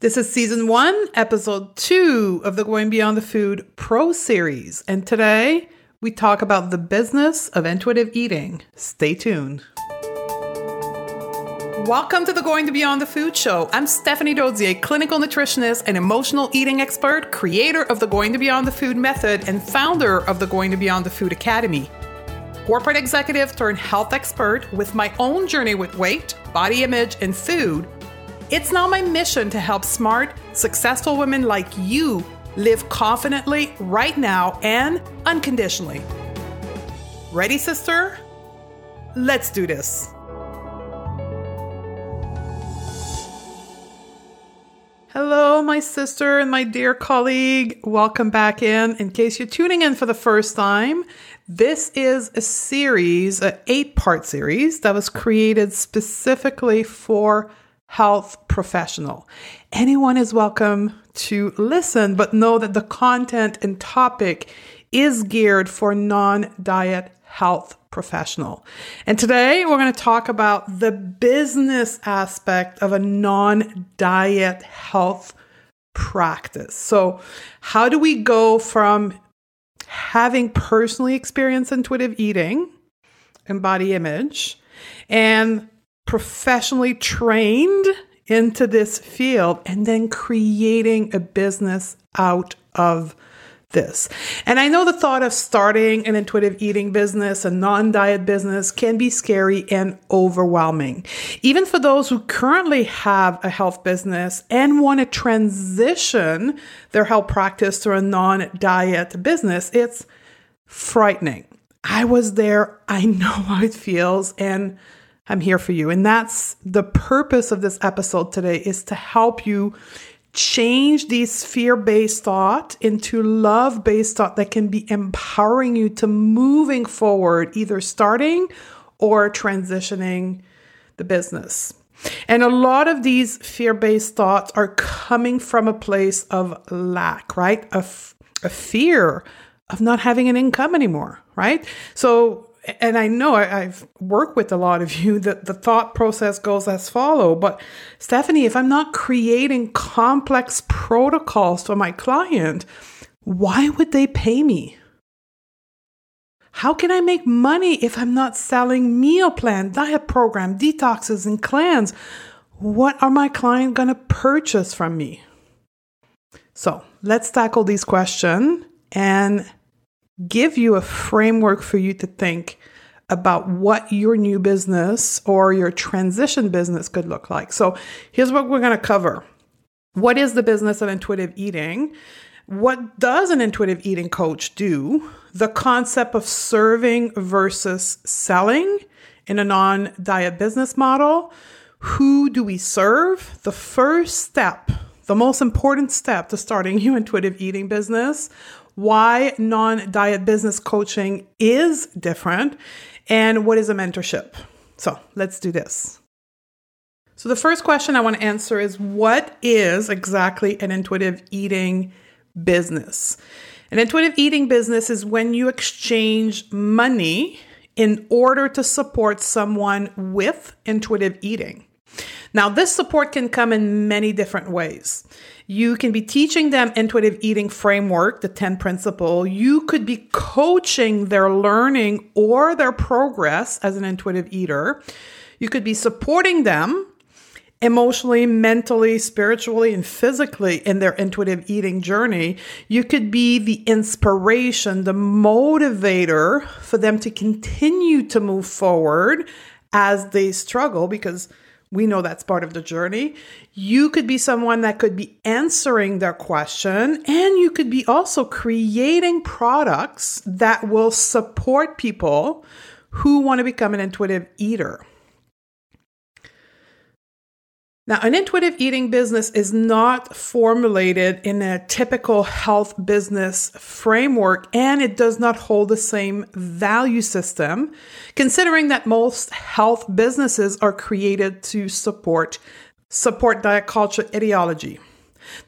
This is season one, episode two of the Going Beyond the Food Pro series. And today we talk about the business of intuitive eating. Stay tuned. Welcome to the Going to Beyond the Food Show. I'm Stephanie Dodier, clinical nutritionist and emotional eating expert, creator of the Going to Beyond the Food method, and founder of the Going to Beyond the Food Academy. Corporate executive turned health expert with my own journey with weight, body image, and food it's now my mission to help smart, successful women like you live confidently right now and unconditionally. Ready, sister? Let's do this. Hello, my sister and my dear colleague. Welcome back in. In case you're tuning in for the first time, this is a series, an eight part series that was created specifically for health professional. Anyone is welcome to listen, but know that the content and topic is geared for non diet health professional. And today we're going to talk about the business aspect of a non diet health practice. So, how do we go from having personally experienced intuitive eating and body image and professionally trained into this field and then creating a business out of this. And I know the thought of starting an intuitive eating business, a non diet business, can be scary and overwhelming. Even for those who currently have a health business and want to transition their health practice to a non diet business, it's frightening. I was there, I know how it feels. And I'm here for you. And that's the purpose of this episode today is to help you change these fear-based thought into love-based thought that can be empowering you to moving forward, either starting or transitioning the business. And a lot of these fear based thoughts are coming from a place of lack, right? A, f- a fear of not having an income anymore, right? So and I know I, have worked with a lot of you that the thought process goes as follow. But Stephanie, if I'm not creating complex protocols for my client, why would they pay me? How can I make money if I'm not selling meal plan, diet program, detoxes, and clans? What are my clients going to purchase from me? So let's tackle this question and give you a framework for you to think about what your new business or your transition business could look like. So, here's what we're going to cover What is the business of intuitive eating? What does an intuitive eating coach do? The concept of serving versus selling in a non diet business model. Who do we serve? The first step, the most important step to starting your intuitive eating business why non diet business coaching is different, and what is a mentorship. So let's do this. So, the first question I want to answer is what is exactly an intuitive eating business? An intuitive eating business is when you exchange money in order to support someone with intuitive eating. Now, this support can come in many different ways. You can be teaching them intuitive eating framework, the 10 principle. You could be coaching their learning or their progress as an intuitive eater. You could be supporting them emotionally, mentally, spiritually, and physically in their intuitive eating journey. You could be the inspiration, the motivator for them to continue to move forward as they struggle because we know that's part of the journey. You could be someone that could be answering their question, and you could be also creating products that will support people who want to become an intuitive eater. Now, an intuitive eating business is not formulated in a typical health business framework and it does not hold the same value system, considering that most health businesses are created to support support diet culture ideology.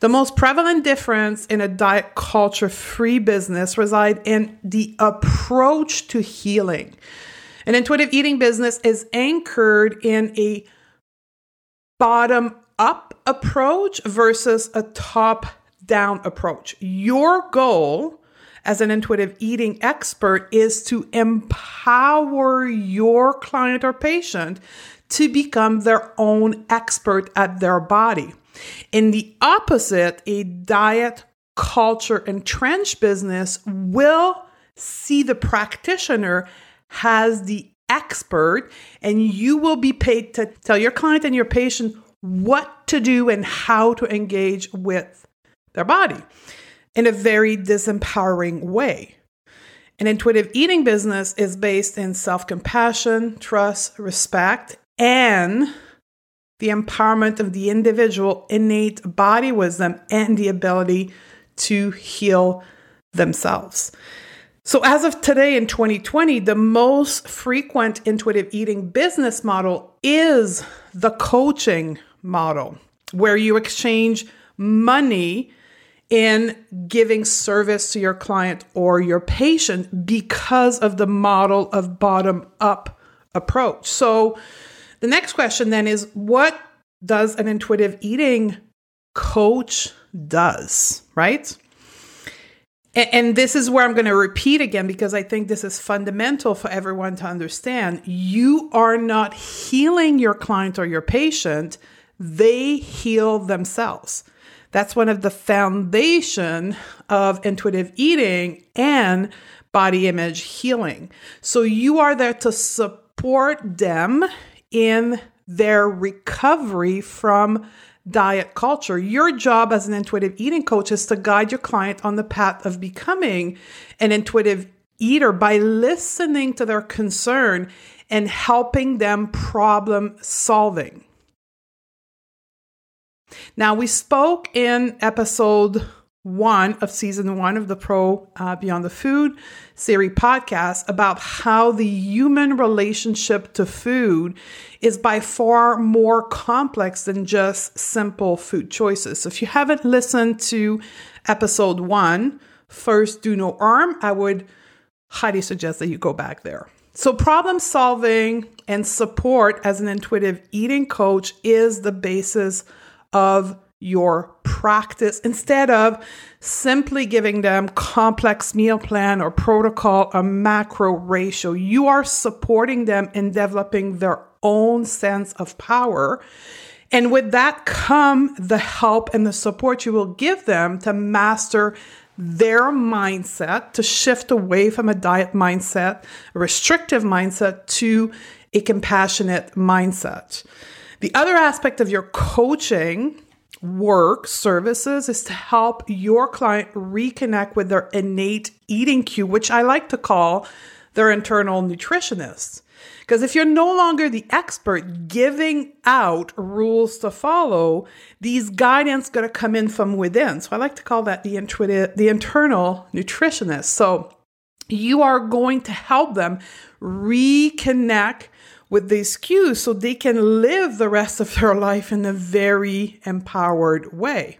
The most prevalent difference in a diet culture free business reside in the approach to healing. An intuitive eating business is anchored in a bottom up approach versus a top down approach. Your goal as an intuitive eating expert is to empower your client or patient to become their own expert at their body. In the opposite, a diet, culture, and trench business will see the practitioner has the expert, and you will be paid to tell your client and your patient what to do and how to engage with their body in a very disempowering way. An intuitive eating business is based in self compassion, trust, respect, and the empowerment of the individual innate body wisdom and the ability to heal themselves. So, as of today in 2020, the most frequent intuitive eating business model is the coaching model, where you exchange money in giving service to your client or your patient because of the model of bottom up approach. So, the next question then is what does an intuitive eating coach does, right? And, this is where I'm going to repeat again because I think this is fundamental for everyone to understand. You are not healing your client or your patient, they heal themselves. That's one of the foundation of intuitive eating and body image healing. So you are there to support them in their recovery from diet culture. Your job as an intuitive eating coach is to guide your client on the path of becoming an intuitive eater by listening to their concern and helping them problem solving. Now, we spoke in episode one of season one of the Pro uh, Beyond the Food series podcast about how the human relationship to food is by far more complex than just simple food choices. So, if you haven't listened to episode one, First Do No Harm, I would highly suggest that you go back there. So, problem solving and support as an intuitive eating coach is the basis of your practice instead of simply giving them complex meal plan or protocol a macro ratio. You are supporting them in developing their own sense of power. And with that come the help and the support you will give them to master their mindset to shift away from a diet mindset a restrictive mindset to a compassionate mindset. The other aspect of your coaching work services is to help your client reconnect with their innate eating cue, which I like to call their internal nutritionist. Because if you're no longer the expert giving out rules to follow, these guidance going to come in from within. So I like to call that the intuitive, the internal nutritionist. So you are going to help them reconnect with these cues so they can live the rest of their life in a very empowered way.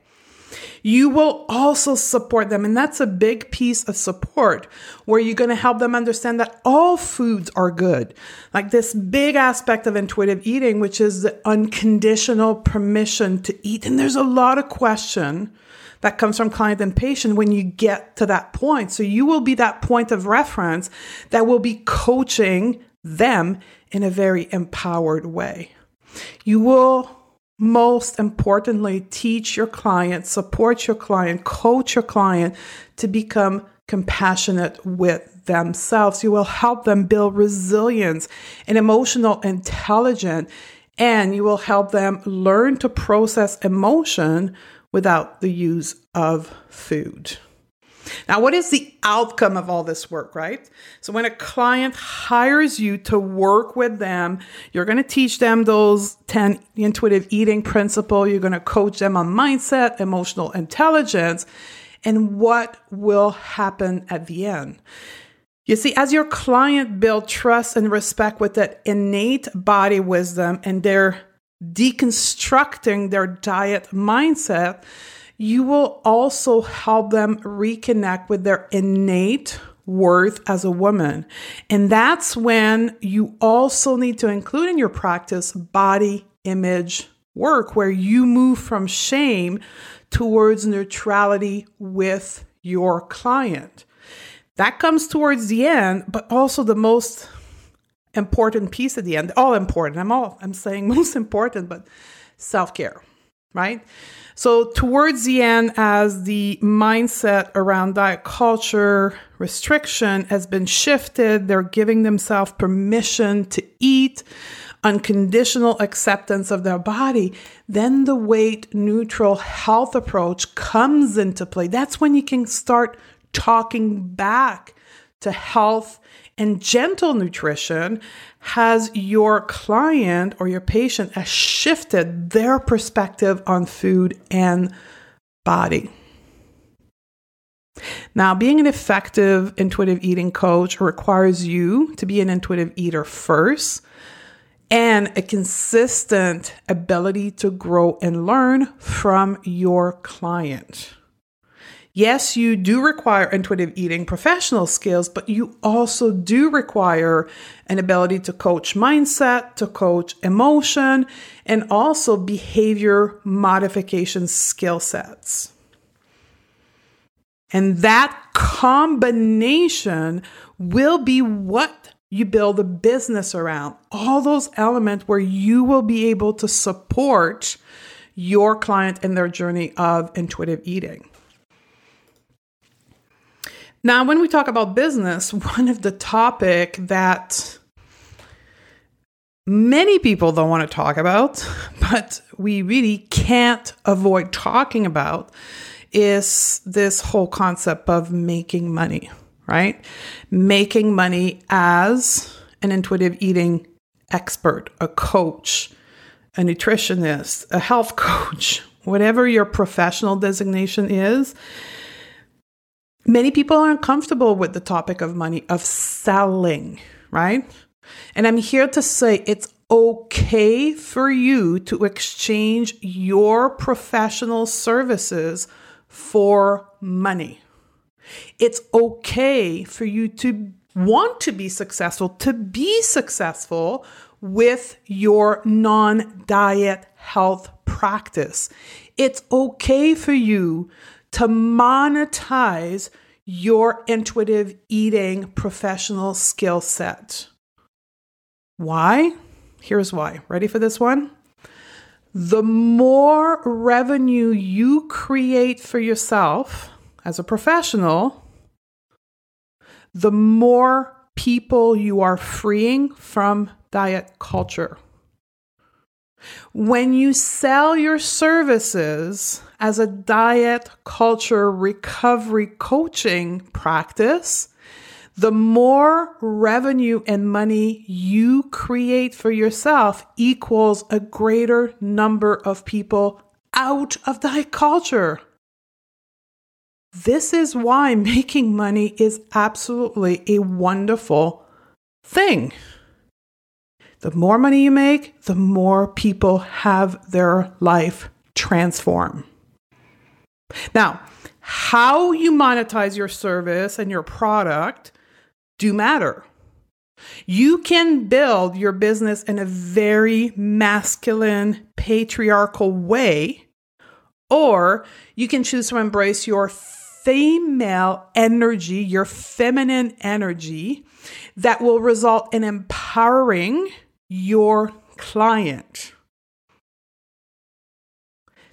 You will also support them, and that's a big piece of support where you're going to help them understand that all foods are good. Like this big aspect of intuitive eating, which is the unconditional permission to eat. And there's a lot of question that comes from client and patient when you get to that point. So you will be that point of reference that will be coaching them in a very empowered way. You will most importantly teach your client, support your client, coach your client to become compassionate with themselves. You will help them build resilience and emotional intelligence, and you will help them learn to process emotion without the use of food. Now, what is the outcome of all this work, right? So, when a client hires you to work with them, you're going to teach them those 10 intuitive eating principle. You're going to coach them on mindset, emotional intelligence, and what will happen at the end. You see, as your client build trust and respect with that innate body wisdom and they're deconstructing their diet mindset, you will also help them reconnect with their innate worth as a woman. And that's when you also need to include in your practice body image work where you move from shame towards neutrality with your client. That comes towards the end, but also the most important piece at the end. All important. I'm all I'm saying most important, but self-care, right? So towards the end, as the mindset around diet culture restriction has been shifted, they're giving themselves permission to eat, unconditional acceptance of their body, then the weight neutral health approach comes into play. That's when you can start talking back to health and gentle nutrition has your client or your patient has shifted their perspective on food and body. Now, being an effective intuitive eating coach requires you to be an intuitive eater first and a consistent ability to grow and learn from your client. Yes, you do require intuitive eating professional skills, but you also do require an ability to coach mindset, to coach emotion, and also behavior modification skill sets. And that combination will be what you build a business around. All those elements where you will be able to support your client in their journey of intuitive eating. Now, when we talk about business, one of the topic that many people don't want to talk about, but we really can't avoid talking about is this whole concept of making money, right? Making money as an intuitive eating expert, a coach, a nutritionist, a health coach, whatever your professional designation is many people aren't comfortable with the topic of money, of selling, right? And I'm here to say it's okay for you to exchange your professional services for money. It's okay for you to want to be successful, to be successful with your non diet health practice. It's okay for you to monetize your intuitive eating professional skill set. Why? Here's why. Ready for this one? The more revenue you create for yourself as a professional, the more people you are freeing from diet culture. When you sell your services as a diet culture recovery coaching practice, the more revenue and money you create for yourself equals a greater number of people out of diet culture. This is why making money is absolutely a wonderful thing. The more money you make, the more people have their life transform. Now, how you monetize your service and your product do matter. You can build your business in a very masculine, patriarchal way, or you can choose to embrace your female energy, your feminine energy that will result in empowering your client.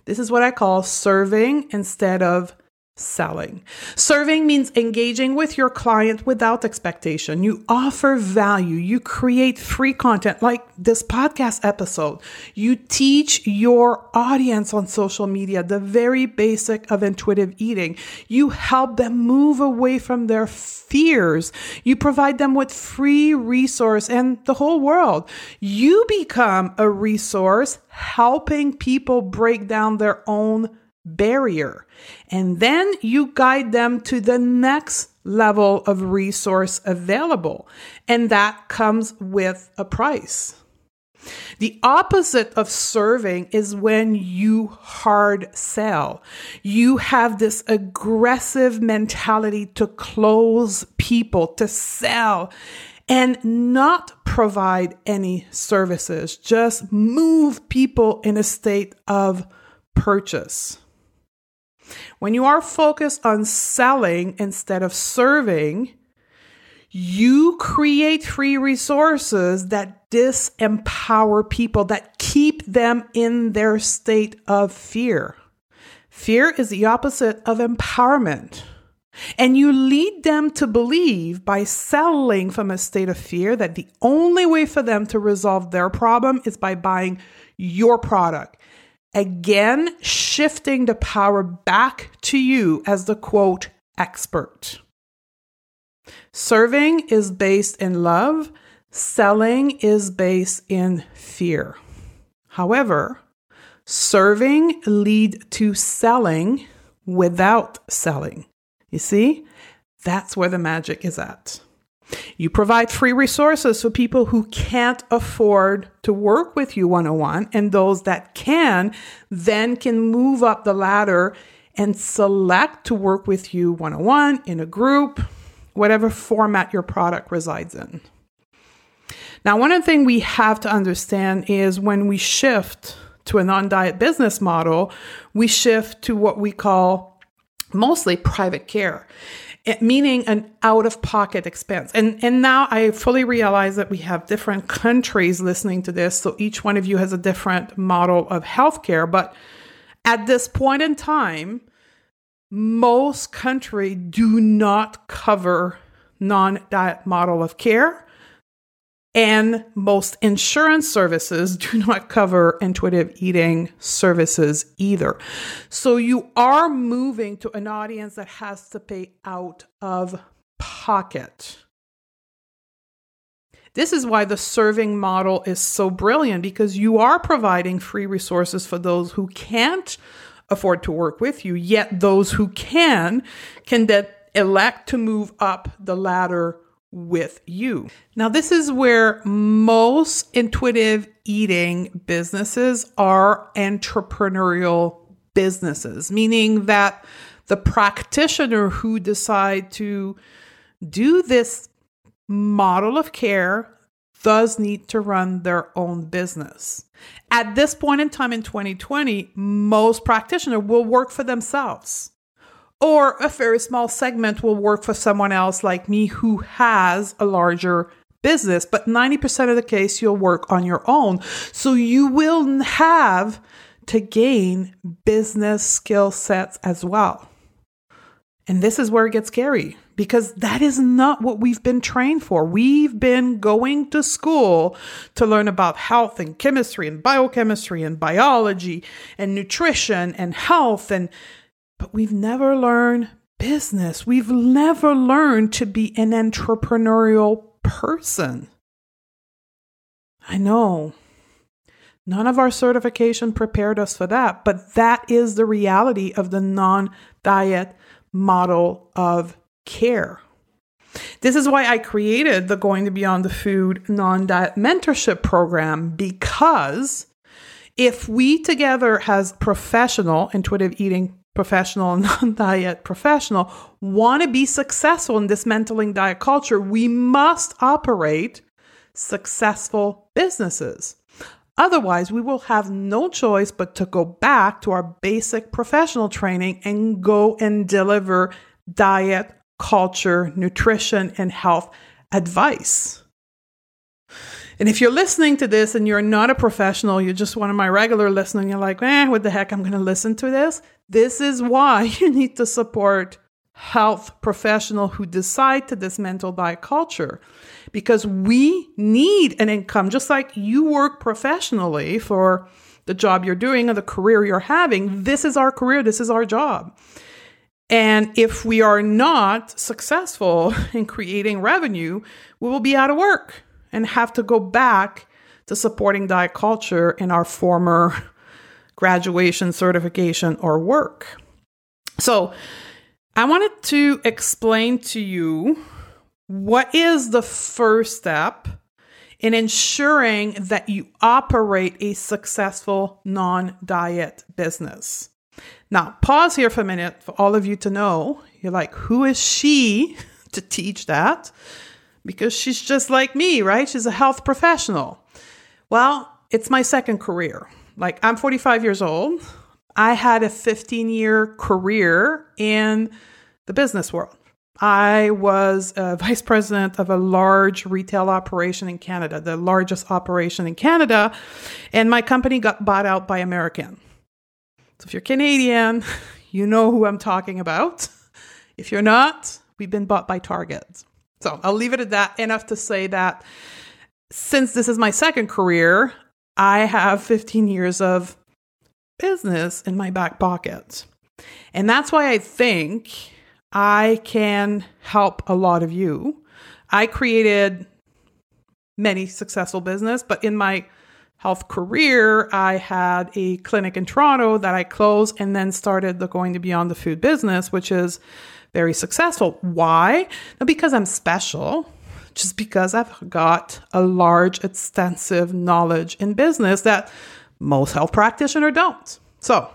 This is what I call serving instead of selling. Serving means engaging with your client without expectation. You offer value. You create free content like this podcast episode. You teach your audience on social media the very basic of intuitive eating. You help them move away from their fears. You provide them with free resource and the whole world. You become a resource helping people break down their own barrier. And then you guide them to the next level of resource available. And that comes with a price. The opposite of serving is when you hard sell. You have this aggressive mentality to close people, to sell. and not provide any services, just move people in a state of purchase. When you are focused on selling instead of serving, you create free resources that disempower people, that keep them in their state of fear. Fear is the opposite of empowerment. And you lead them to believe by selling from a state of fear that the only way for them to resolve their problem is by buying your product. Again, shifting the power back to you as the quote expert. Serving is based in love, selling is based in fear. However, serving lead to selling without selling. You see, that's where the magic is at. You provide free resources for people who can't afford to work with you one on one, and those that can then can move up the ladder and select to work with you one on one, in a group, whatever format your product resides in. Now, one of the things we have to understand is when we shift to a non diet business model, we shift to what we call mostly private care. It, meaning an out of pocket expense. And, and now I fully realize that we have different countries listening to this. So each one of you has a different model of healthcare. But at this point in time, most countries do not cover non-diet model of care and most insurance services do not cover intuitive eating services either. So you are moving to an audience that has to pay out of pocket. This is why the serving model is so brilliant because you are providing free resources for those who can't afford to work with you, yet those who can can then elect to move up the ladder with you. Now, this is where most intuitive eating businesses are entrepreneurial businesses, meaning that the practitioner who decide to do this model of care does need to run their own business. At this point in time in 2020, most practitioners will work for themselves. Or a very small segment will work for someone else like me who has a larger business, but 90% of the case you'll work on your own. So you will have to gain business skill sets as well. And this is where it gets scary because that is not what we've been trained for. We've been going to school to learn about health and chemistry and biochemistry and biology and nutrition and health and but we've never learned business. We've never learned to be an entrepreneurial person. I know. None of our certification prepared us for that, but that is the reality of the non diet model of care. This is why I created the Going to Beyond the Food non diet mentorship program because if we together, as professional intuitive eating professional and non-diet professional want to be successful in dismantling diet culture, we must operate successful businesses. Otherwise, we will have no choice but to go back to our basic professional training and go and deliver diet, culture, nutrition, and health advice. And if you're listening to this and you're not a professional, you're just one of my regular listeners, you're like, eh, what the heck, I'm going to listen to this. This is why you need to support health professional who decide to dismantle diet culture. Because we need an income just like you work professionally for the job you're doing or the career you're having this is our career this is our job. And if we are not successful in creating revenue we will be out of work and have to go back to supporting diet culture in our former graduation, certification, or work. So, I wanted to explain to you what is the first step in ensuring that you operate a successful non diet business. Now, pause here for a minute for all of you to know. You're like, who is she to teach that? Because she's just like me, right? She's a health professional. Well, it's my second career. Like, I'm 45 years old. I had a 15 year career in the business world. I was a vice president of a large retail operation in Canada, the largest operation in Canada, and my company got bought out by American. So if you're Canadian, you know who I'm talking about. If you're not, we've been bought by Target. So I'll leave it at that. Enough to say that since this is my second career, I have 15 years of business in my back pocket. And that's why I think I can help a lot of you. I created many successful business, but in my health career, I had a clinic in Toronto that I closed and then started the going to beyond the food business, which is very successful. Why? Not because I'm special, just because I've got a large, extensive knowledge in business that most health practitioners don't. So,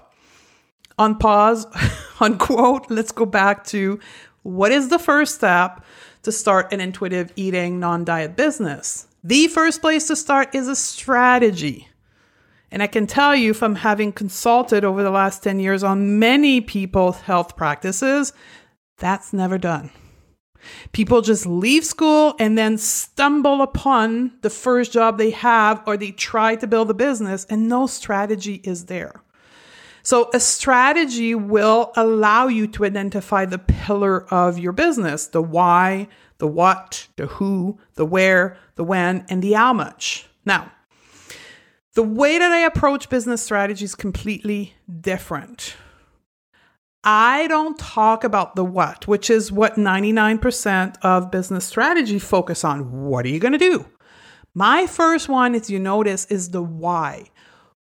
on pause, unquote, let's go back to what is the first step to start an intuitive eating non diet business? The first place to start is a strategy. And I can tell you from having consulted over the last 10 years on many people's health practices, that's never done. People just leave school and then stumble upon the first job they have, or they try to build a business, and no strategy is there. So, a strategy will allow you to identify the pillar of your business the why, the what, the who, the where, the when, and the how much. Now, the way that I approach business strategy is completely different. I don't talk about the what, which is what 99% of business strategy focus on. What are you going to do? My first one, as you notice, is the why.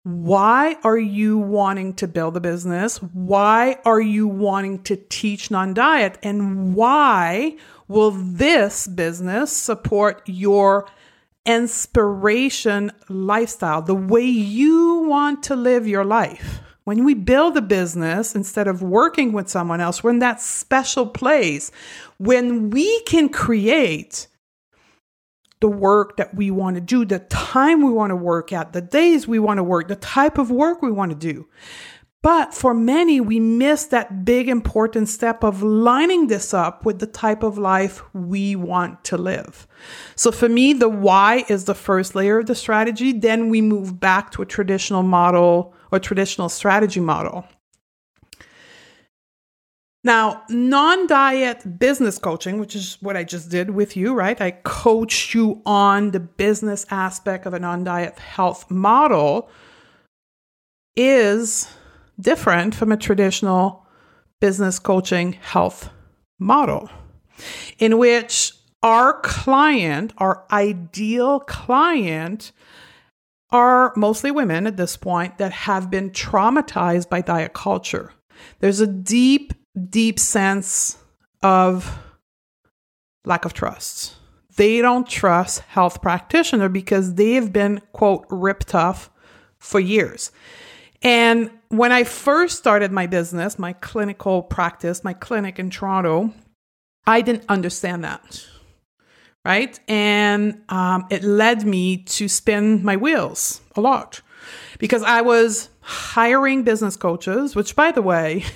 Why are you wanting to build a business? Why are you wanting to teach non diet? And why will this business support your inspiration lifestyle, the way you want to live your life? When we build a business instead of working with someone else, we're in that special place when we can create the work that we want to do, the time we want to work at, the days we want to work, the type of work we want to do. But for many, we miss that big important step of lining this up with the type of life we want to live. So for me, the why is the first layer of the strategy. Then we move back to a traditional model or traditional strategy model. Now, non diet business coaching, which is what I just did with you, right? I coached you on the business aspect of a non diet health model, is different from a traditional business coaching health model, in which our client, our ideal client, are mostly women at this point that have been traumatized by diet culture. There's a deep deep sense of lack of trust. They don't trust health practitioner because they've been quote ripped off for years. And when I first started my business, my clinical practice, my clinic in Toronto, I didn't understand that. Right. And um, it led me to spin my wheels a lot because I was hiring business coaches, which, by the way,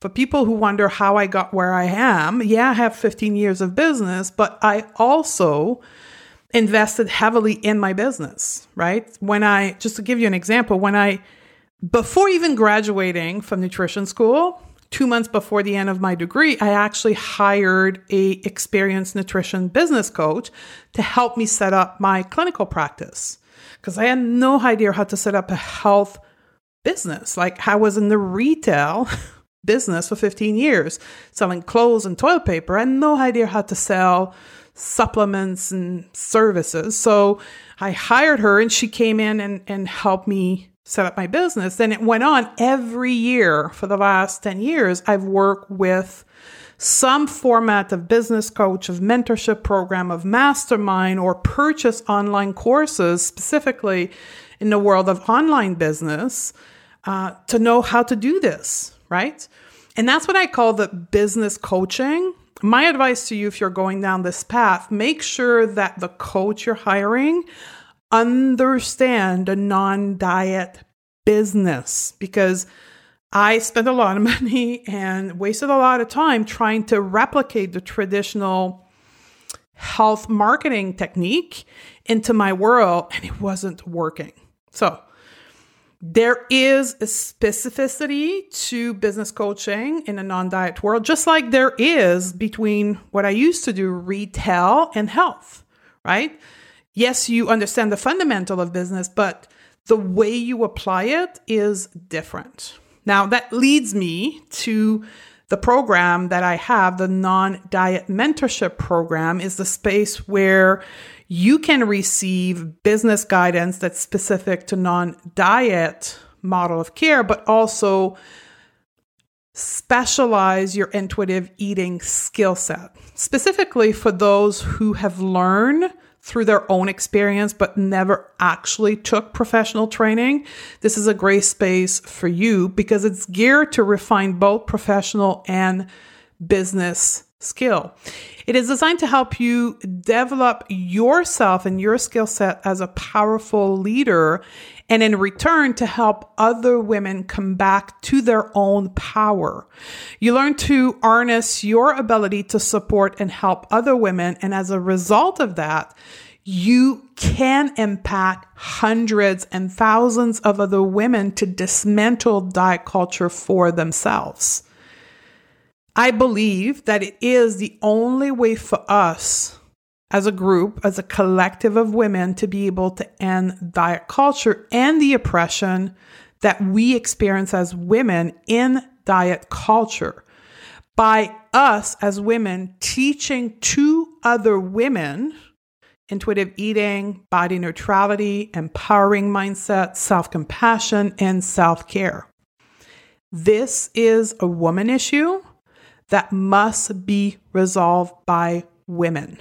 For people who wonder how I got where I am, yeah, I have 15 years of business, but I also invested heavily in my business, right? When I, just to give you an example, when I, before even graduating from nutrition school, two months before the end of my degree, I actually hired a experienced nutrition business coach to help me set up my clinical practice because I had no idea how to set up a health business. Like I was in the retail business for 15 years selling clothes and toilet paper. I had no idea how to sell supplements and services. So I hired her and she came in and, and helped me set up my business. Then it went on every year for the last 10 years. I've worked with some format of business coach, of mentorship program, of mastermind, or purchase online courses specifically in the world of online business uh, to know how to do this right? And that's what I call the business coaching my advice to you if you're going down this path, make sure that the coach you're hiring understand a non-diet business because I spent a lot of money and wasted a lot of time trying to replicate the traditional health marketing technique into my world and it wasn't working. So, there is a specificity to business coaching in a non diet world, just like there is between what I used to do, retail and health, right? Yes, you understand the fundamental of business, but the way you apply it is different. Now, that leads me to the program that I have, the non diet mentorship program, is the space where you can receive business guidance that's specific to non diet model of care, but also specialize your intuitive eating skill set, specifically for those who have learned through their own experience but never actually took professional training. This is a great space for you because it's geared to refine both professional and business skill. It is designed to help you develop yourself and your skill set as a powerful leader, and in return, to help other women come back to their own power. You learn to harness your ability to support and help other women, and as a result of that, you can impact hundreds and thousands of other women to dismantle diet culture for themselves. I believe that it is the only way for us as a group, as a collective of women, to be able to end diet culture and the oppression that we experience as women in diet culture. By us as women teaching two other women intuitive eating, body neutrality, empowering mindset, self compassion, and self care. This is a woman issue that must be resolved by women.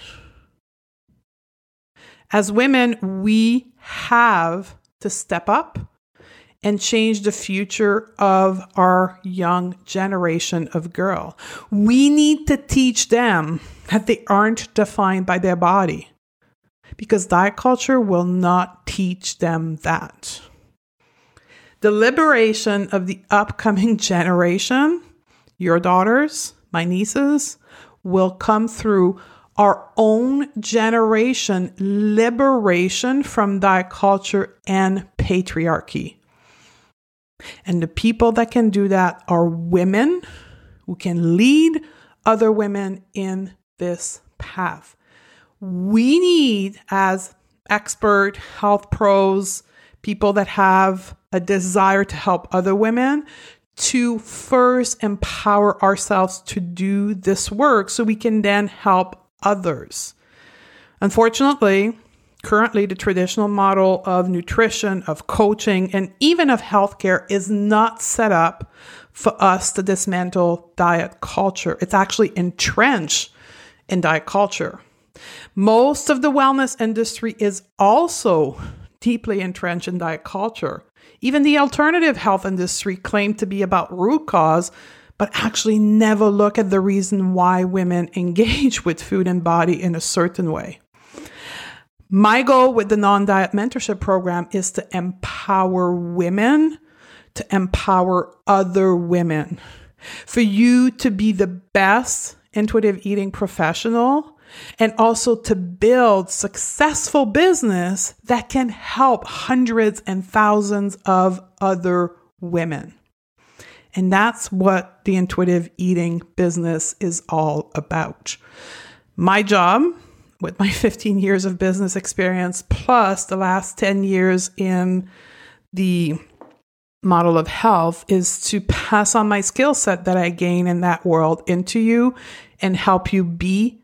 As women, we have to step up and change the future of our young generation of girl. We need to teach them that they aren't defined by their body because diet culture will not teach them that. The liberation of the upcoming generation, your daughters, my nieces, will come through our own generation liberation from diet culture and patriarchy. And the people that can do that are women who can lead other women in this path. We need, as expert health pros, people that have a desire to help other women, to first empower ourselves to do this work so we can then help others. Unfortunately, currently the traditional model of nutrition, of coaching, and even of healthcare is not set up for us to dismantle diet culture. It's actually entrenched in diet culture. Most of the wellness industry is also deeply entrenched in diet culture. Even the alternative health industry claimed to be about root cause, but actually never look at the reason why women engage with food and body in a certain way. My goal with the non diet mentorship program is to empower women to empower other women. For you to be the best intuitive eating professional and also to build successful business that can help hundreds and thousands of other women. And that's what the intuitive eating business is all about. My job, with my 15 years of business experience, plus the last 10 years in the model of health, is to pass on my skill set that I gain in that world into you and help you be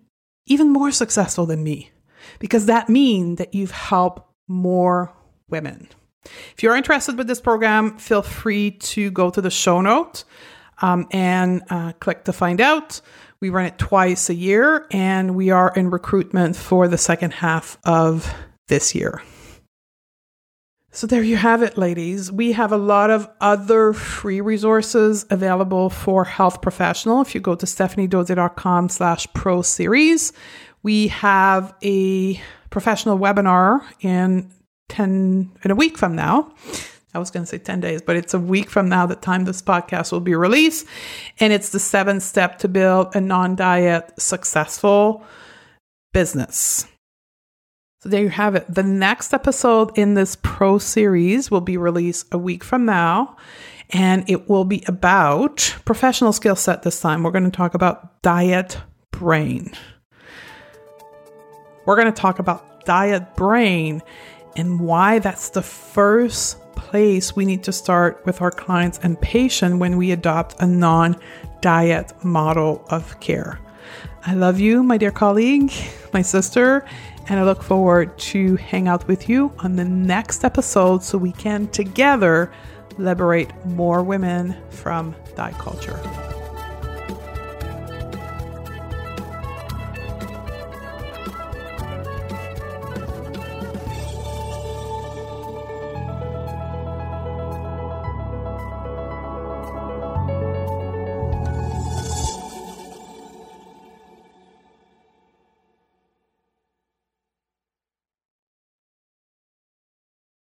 even more successful than me because that means that you've helped more women. If you're interested with this program, feel free to go to the show note um, and uh, click to find out. We run it twice a year and we are in recruitment for the second half of this year. So there you have it, ladies. We have a lot of other free resources available for health professional. If you go to stephaniedodier.com slash pro series, we have a professional webinar in 10 in a week from now. I was going to say 10 days, but it's a week from now, the time this podcast will be released. And it's the seventh step to build a non diet successful business. So there you have it. The next episode in this pro series will be released a week from now, and it will be about professional skill set this time. We're going to talk about diet brain. We're going to talk about diet brain and why that's the first place we need to start with our clients and patient when we adopt a non diet model of care. I love you, my dear colleague, my sister, and I look forward to hang out with you on the next episode so we can together liberate more women from diet culture.